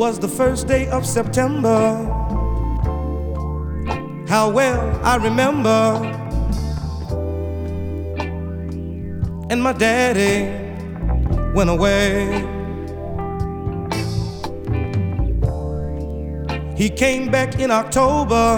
was the first day of September. How well I remember. And my daddy went away. He came back in October.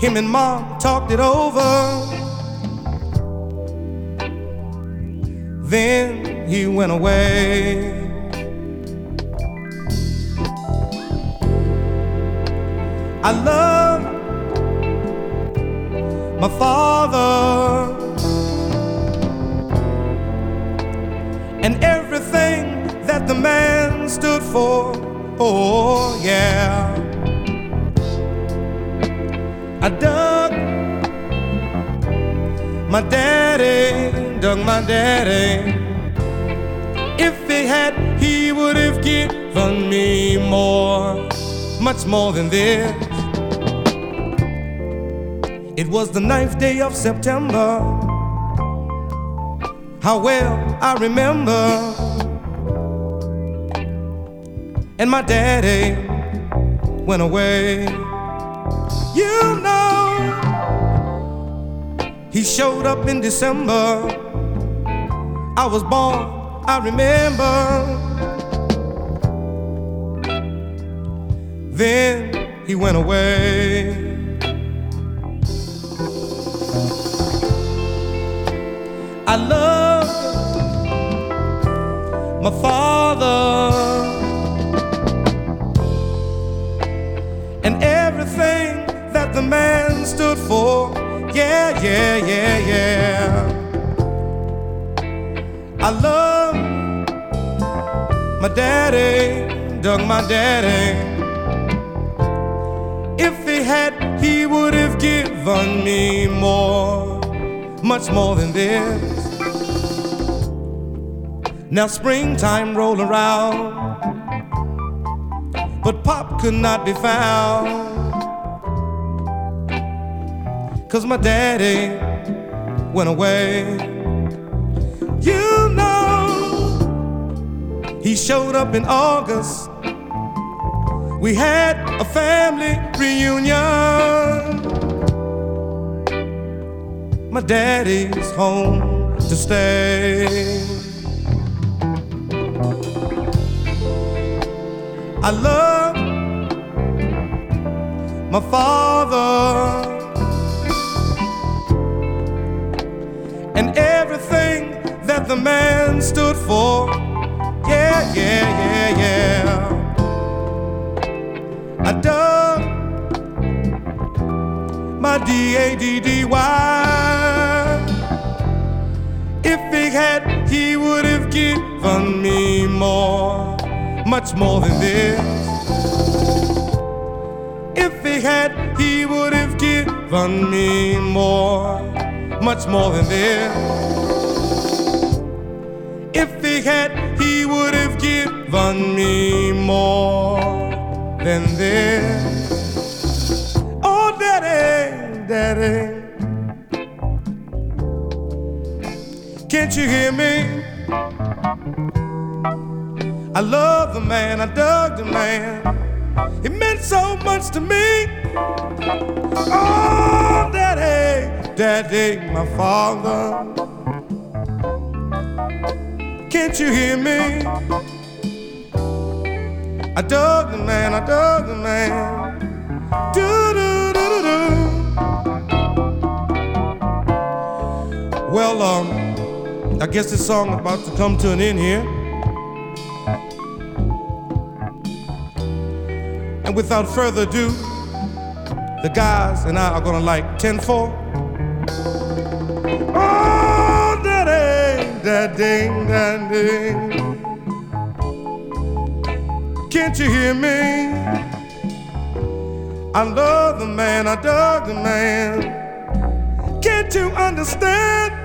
Him and mom talked it over. Then he went away. I love my father and everything that the man stood for. Oh, yeah. I dug my daddy, dug my daddy. If he had, he would have given me more, much more than this. It was the ninth day of September. How well I remember. And my daddy went away. You know, he showed up in December. I was born, I remember. Then he went away. I love my father and everything that the man stood for. Yeah, yeah, yeah, yeah. I love my daddy, dug my daddy. If he had, he would have given me more, much more than this. Now springtime roll around, but Pop could not be found. Cause my daddy went away. You know, he showed up in August. We had a family reunion. My daddy's home to stay. I love my father and everything that the man stood for. Yeah, yeah, yeah, yeah. I dug my D A D D Y. If he had, he would have given me more much more than this. If he had, he would have given me more, much more than this. If he had, he would have given me more than this. Oh, daddy, daddy. Can't you hear me? I love the man, I dug the man. He meant so much to me. Oh, daddy, daddy, my father. Can't you hear me? I dug the man, I dug the man. Do do do do do. Well, um, I guess this song about to come to an end here. And without further ado, the guys and I are gonna like 10 4. Oh, daddy, daddy, daddy. Can't you hear me? I love the man, I dug the man. Can't you understand?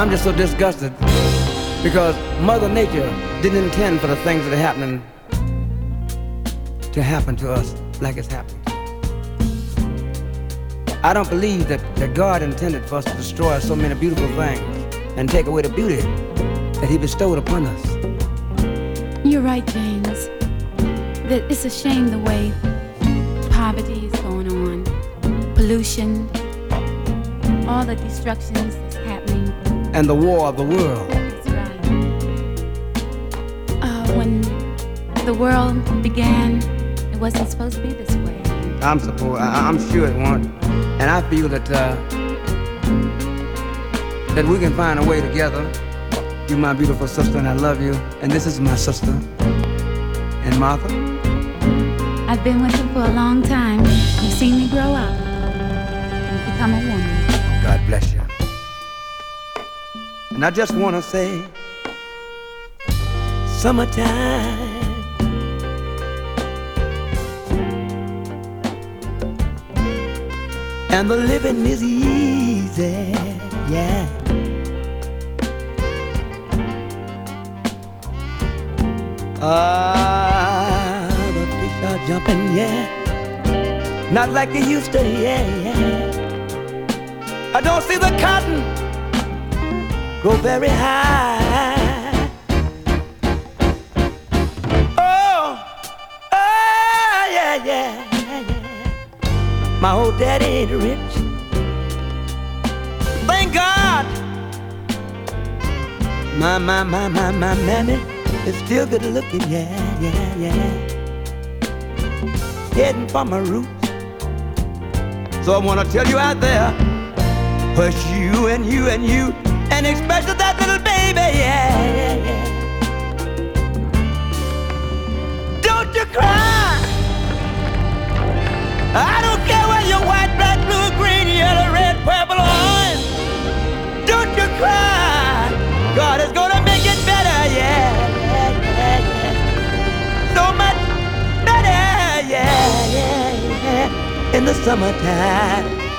I'm just so disgusted because Mother Nature didn't intend for the things that are happening to happen to us like it's happening. I don't believe that, that God intended for us to destroy so many beautiful things and take away the beauty that He bestowed upon us. You're right, James. That it's a shame the way poverty is going on, pollution, all the happening, and the war of the world. Right. Uh, when the world began, it wasn't supposed to be this way. I'm supposed. I, am sure it won't, and I feel that uh, that we can find a way together. You, my beautiful sister, and I love you. And this is my sister, and Martha. I've been with you for a long time. You've seen me grow up and become a woman. God bless you. And I just want to say, summertime. And the living is easy, yeah. Ah, the fish are jumping, yeah. Not like they used to, yeah, yeah. I don't see the cotton grow very high. Oh, oh, yeah, yeah, yeah. My old daddy ain't rich. Thank God. My, my, my, my, my mammy is still good looking, yeah, yeah, yeah. Heading for my roots. So I wanna tell you out there, hush you and you and you and especially that little baby, yeah, yeah, yeah. Don't you cry. I don't care whether you're white, black, blue, green, yellow, red, purple, or orange. Don't you cry. God is gonna make it better, yeah, yeah, yeah, yeah. So much better, yeah, yeah, yeah. In the summertime.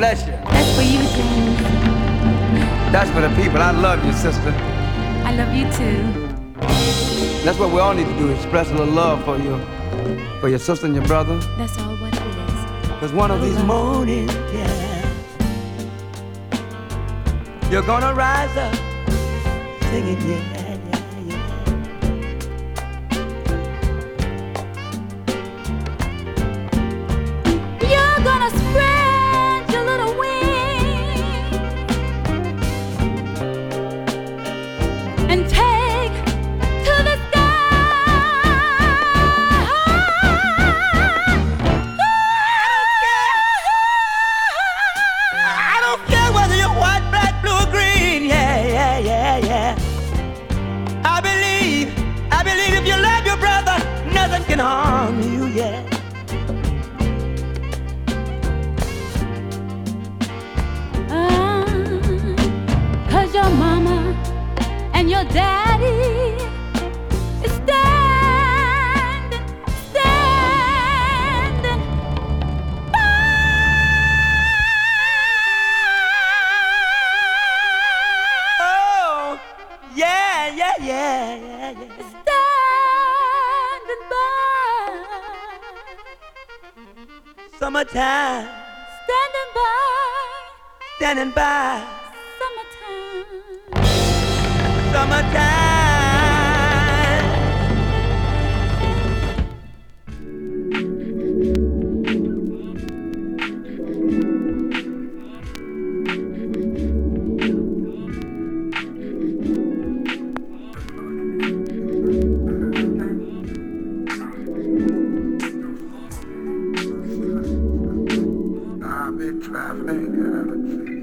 Sister. That's for the people. I love you sister. I love you too. That's what we all need to do, express a little love for you, for your sister and your brother. That's all what it is. Cause one of these mornings, yeah, you're gonna rise up singing, yeah. Daddy is standing, standing by. Oh, yeah, yeah, yeah, yeah, yeah. Standing by. Summertime. Standing by. Standing by. Been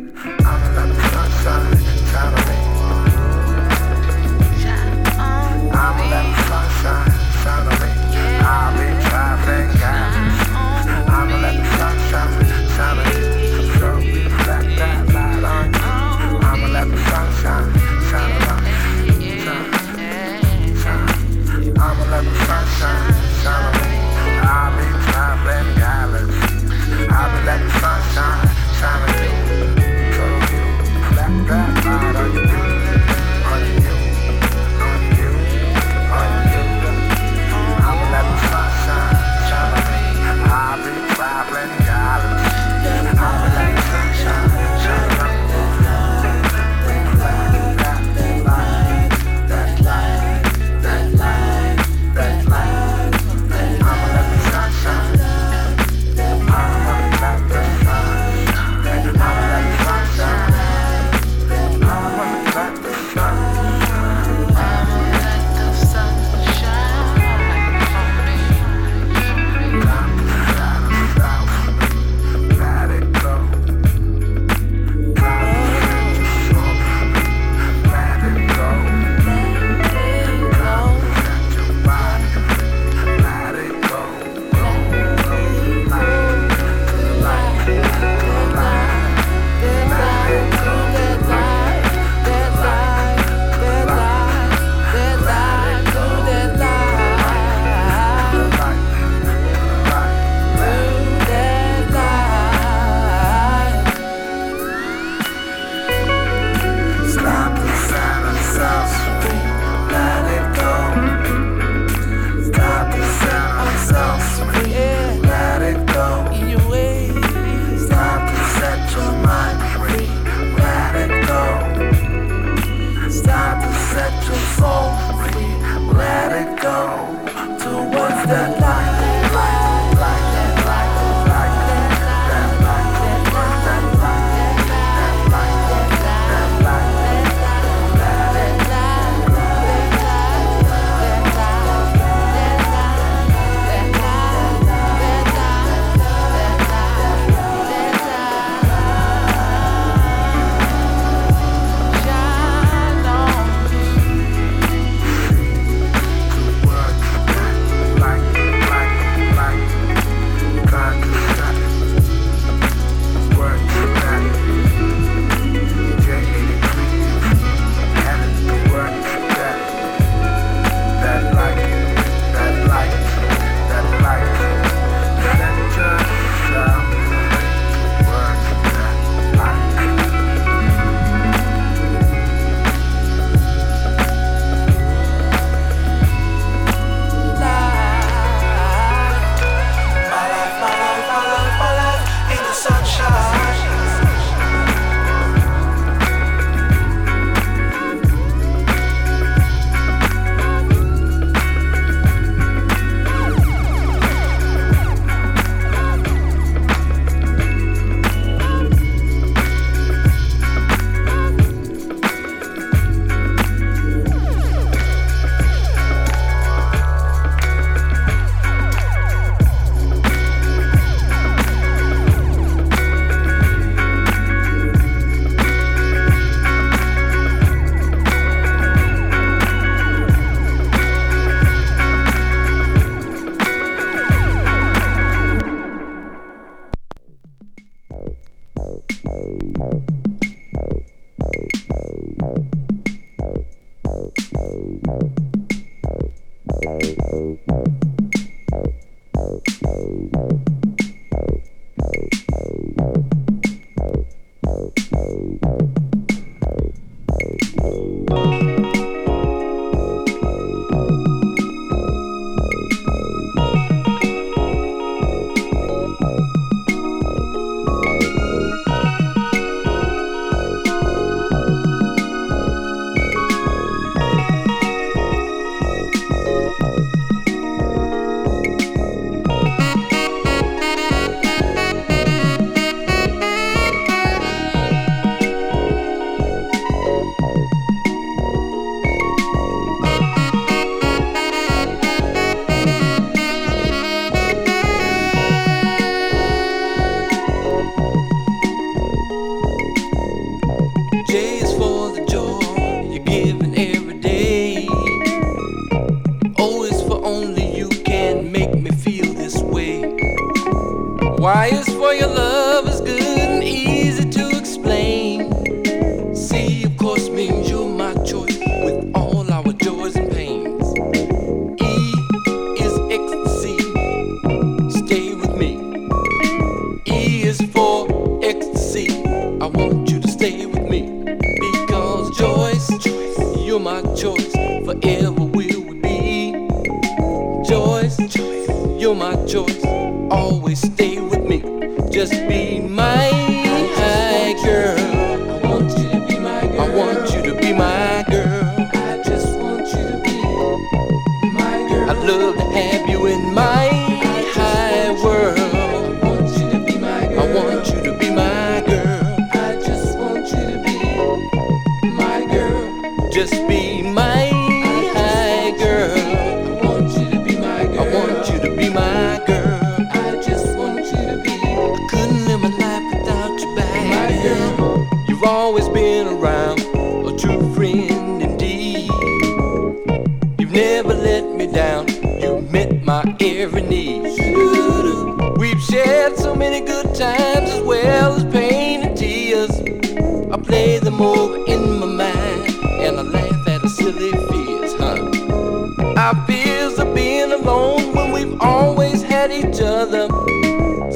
just be mine.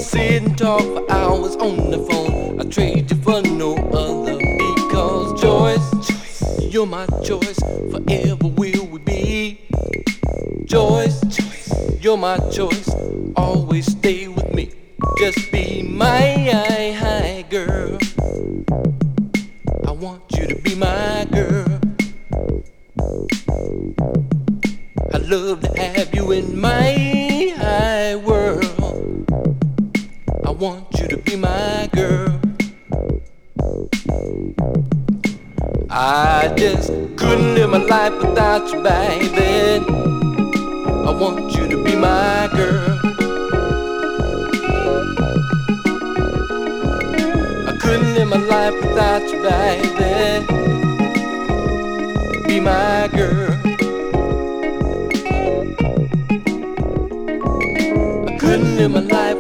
Sit and talk for hours on the phone. I trade you for no other because Joyce, you're my choice. Forever will we be. Joyce, you're my choice. in my life.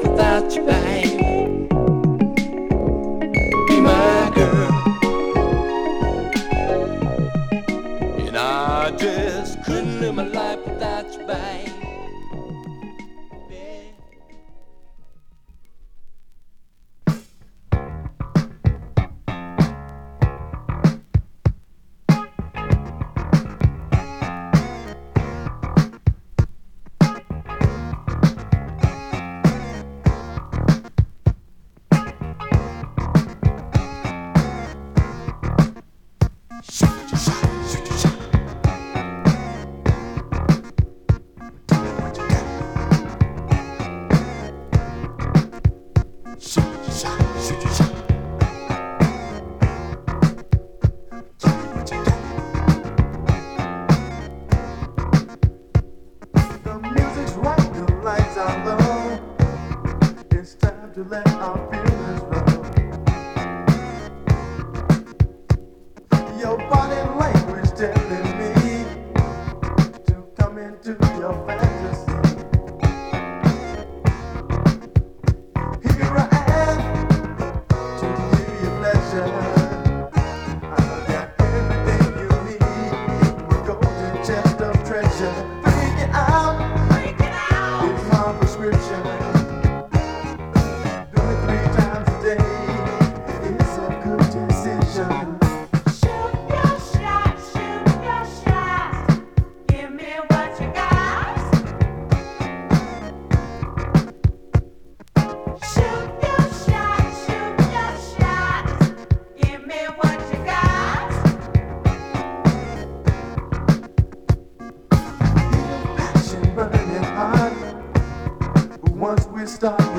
to let our feelings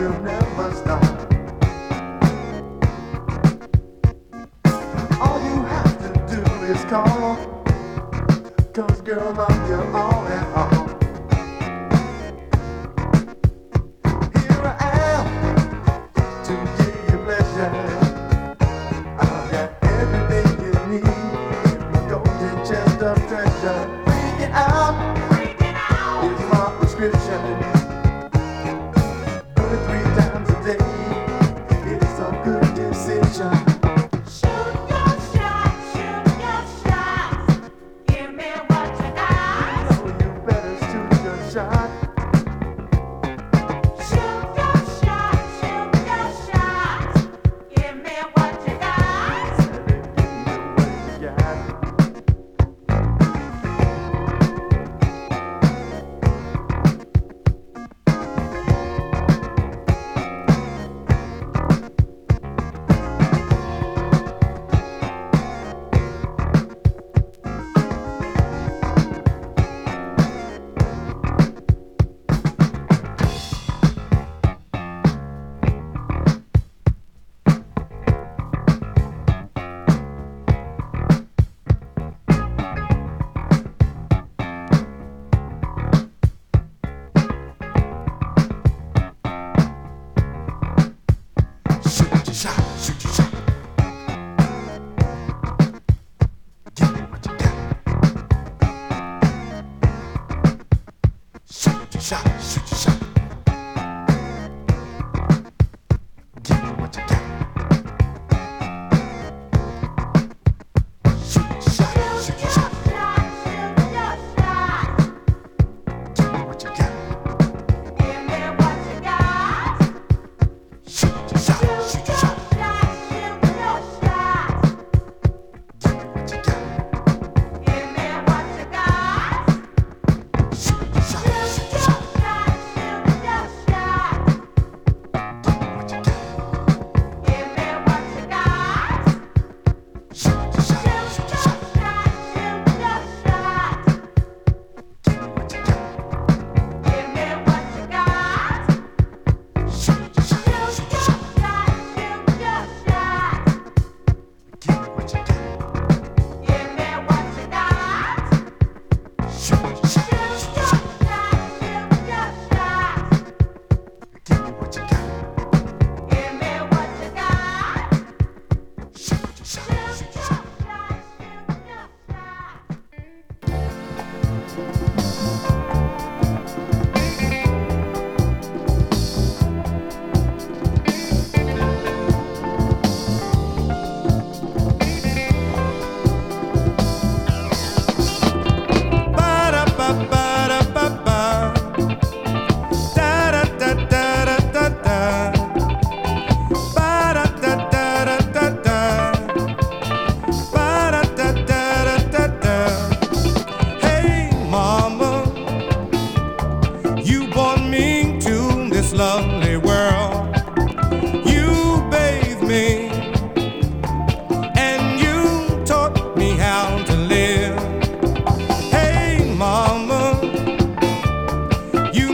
you know.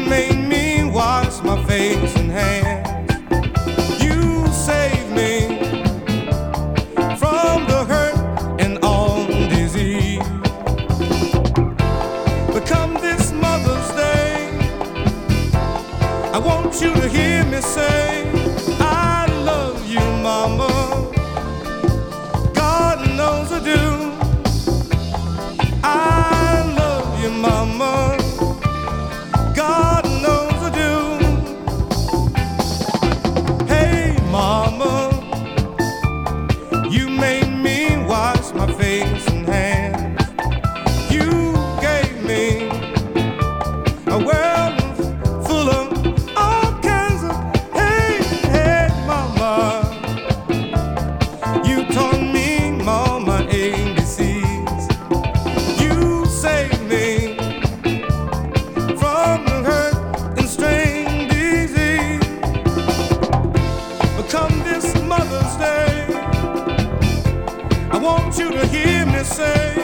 made me wash my face. You to hear me say,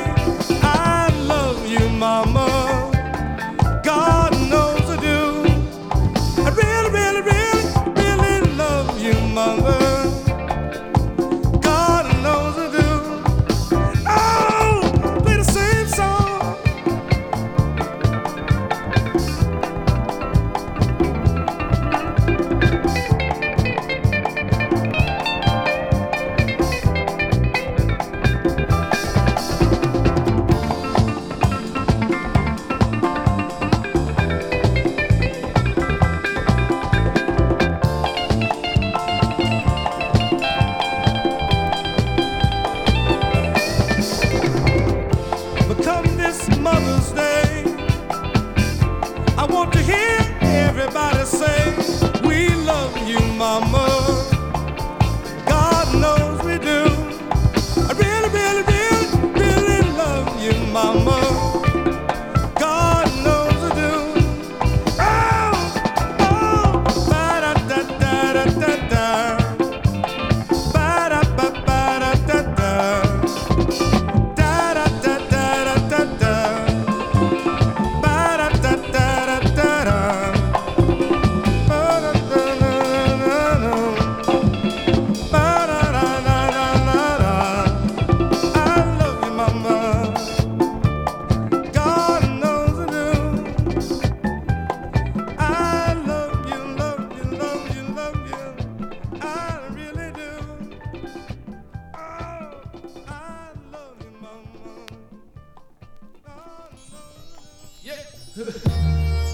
I love you, mama. Ha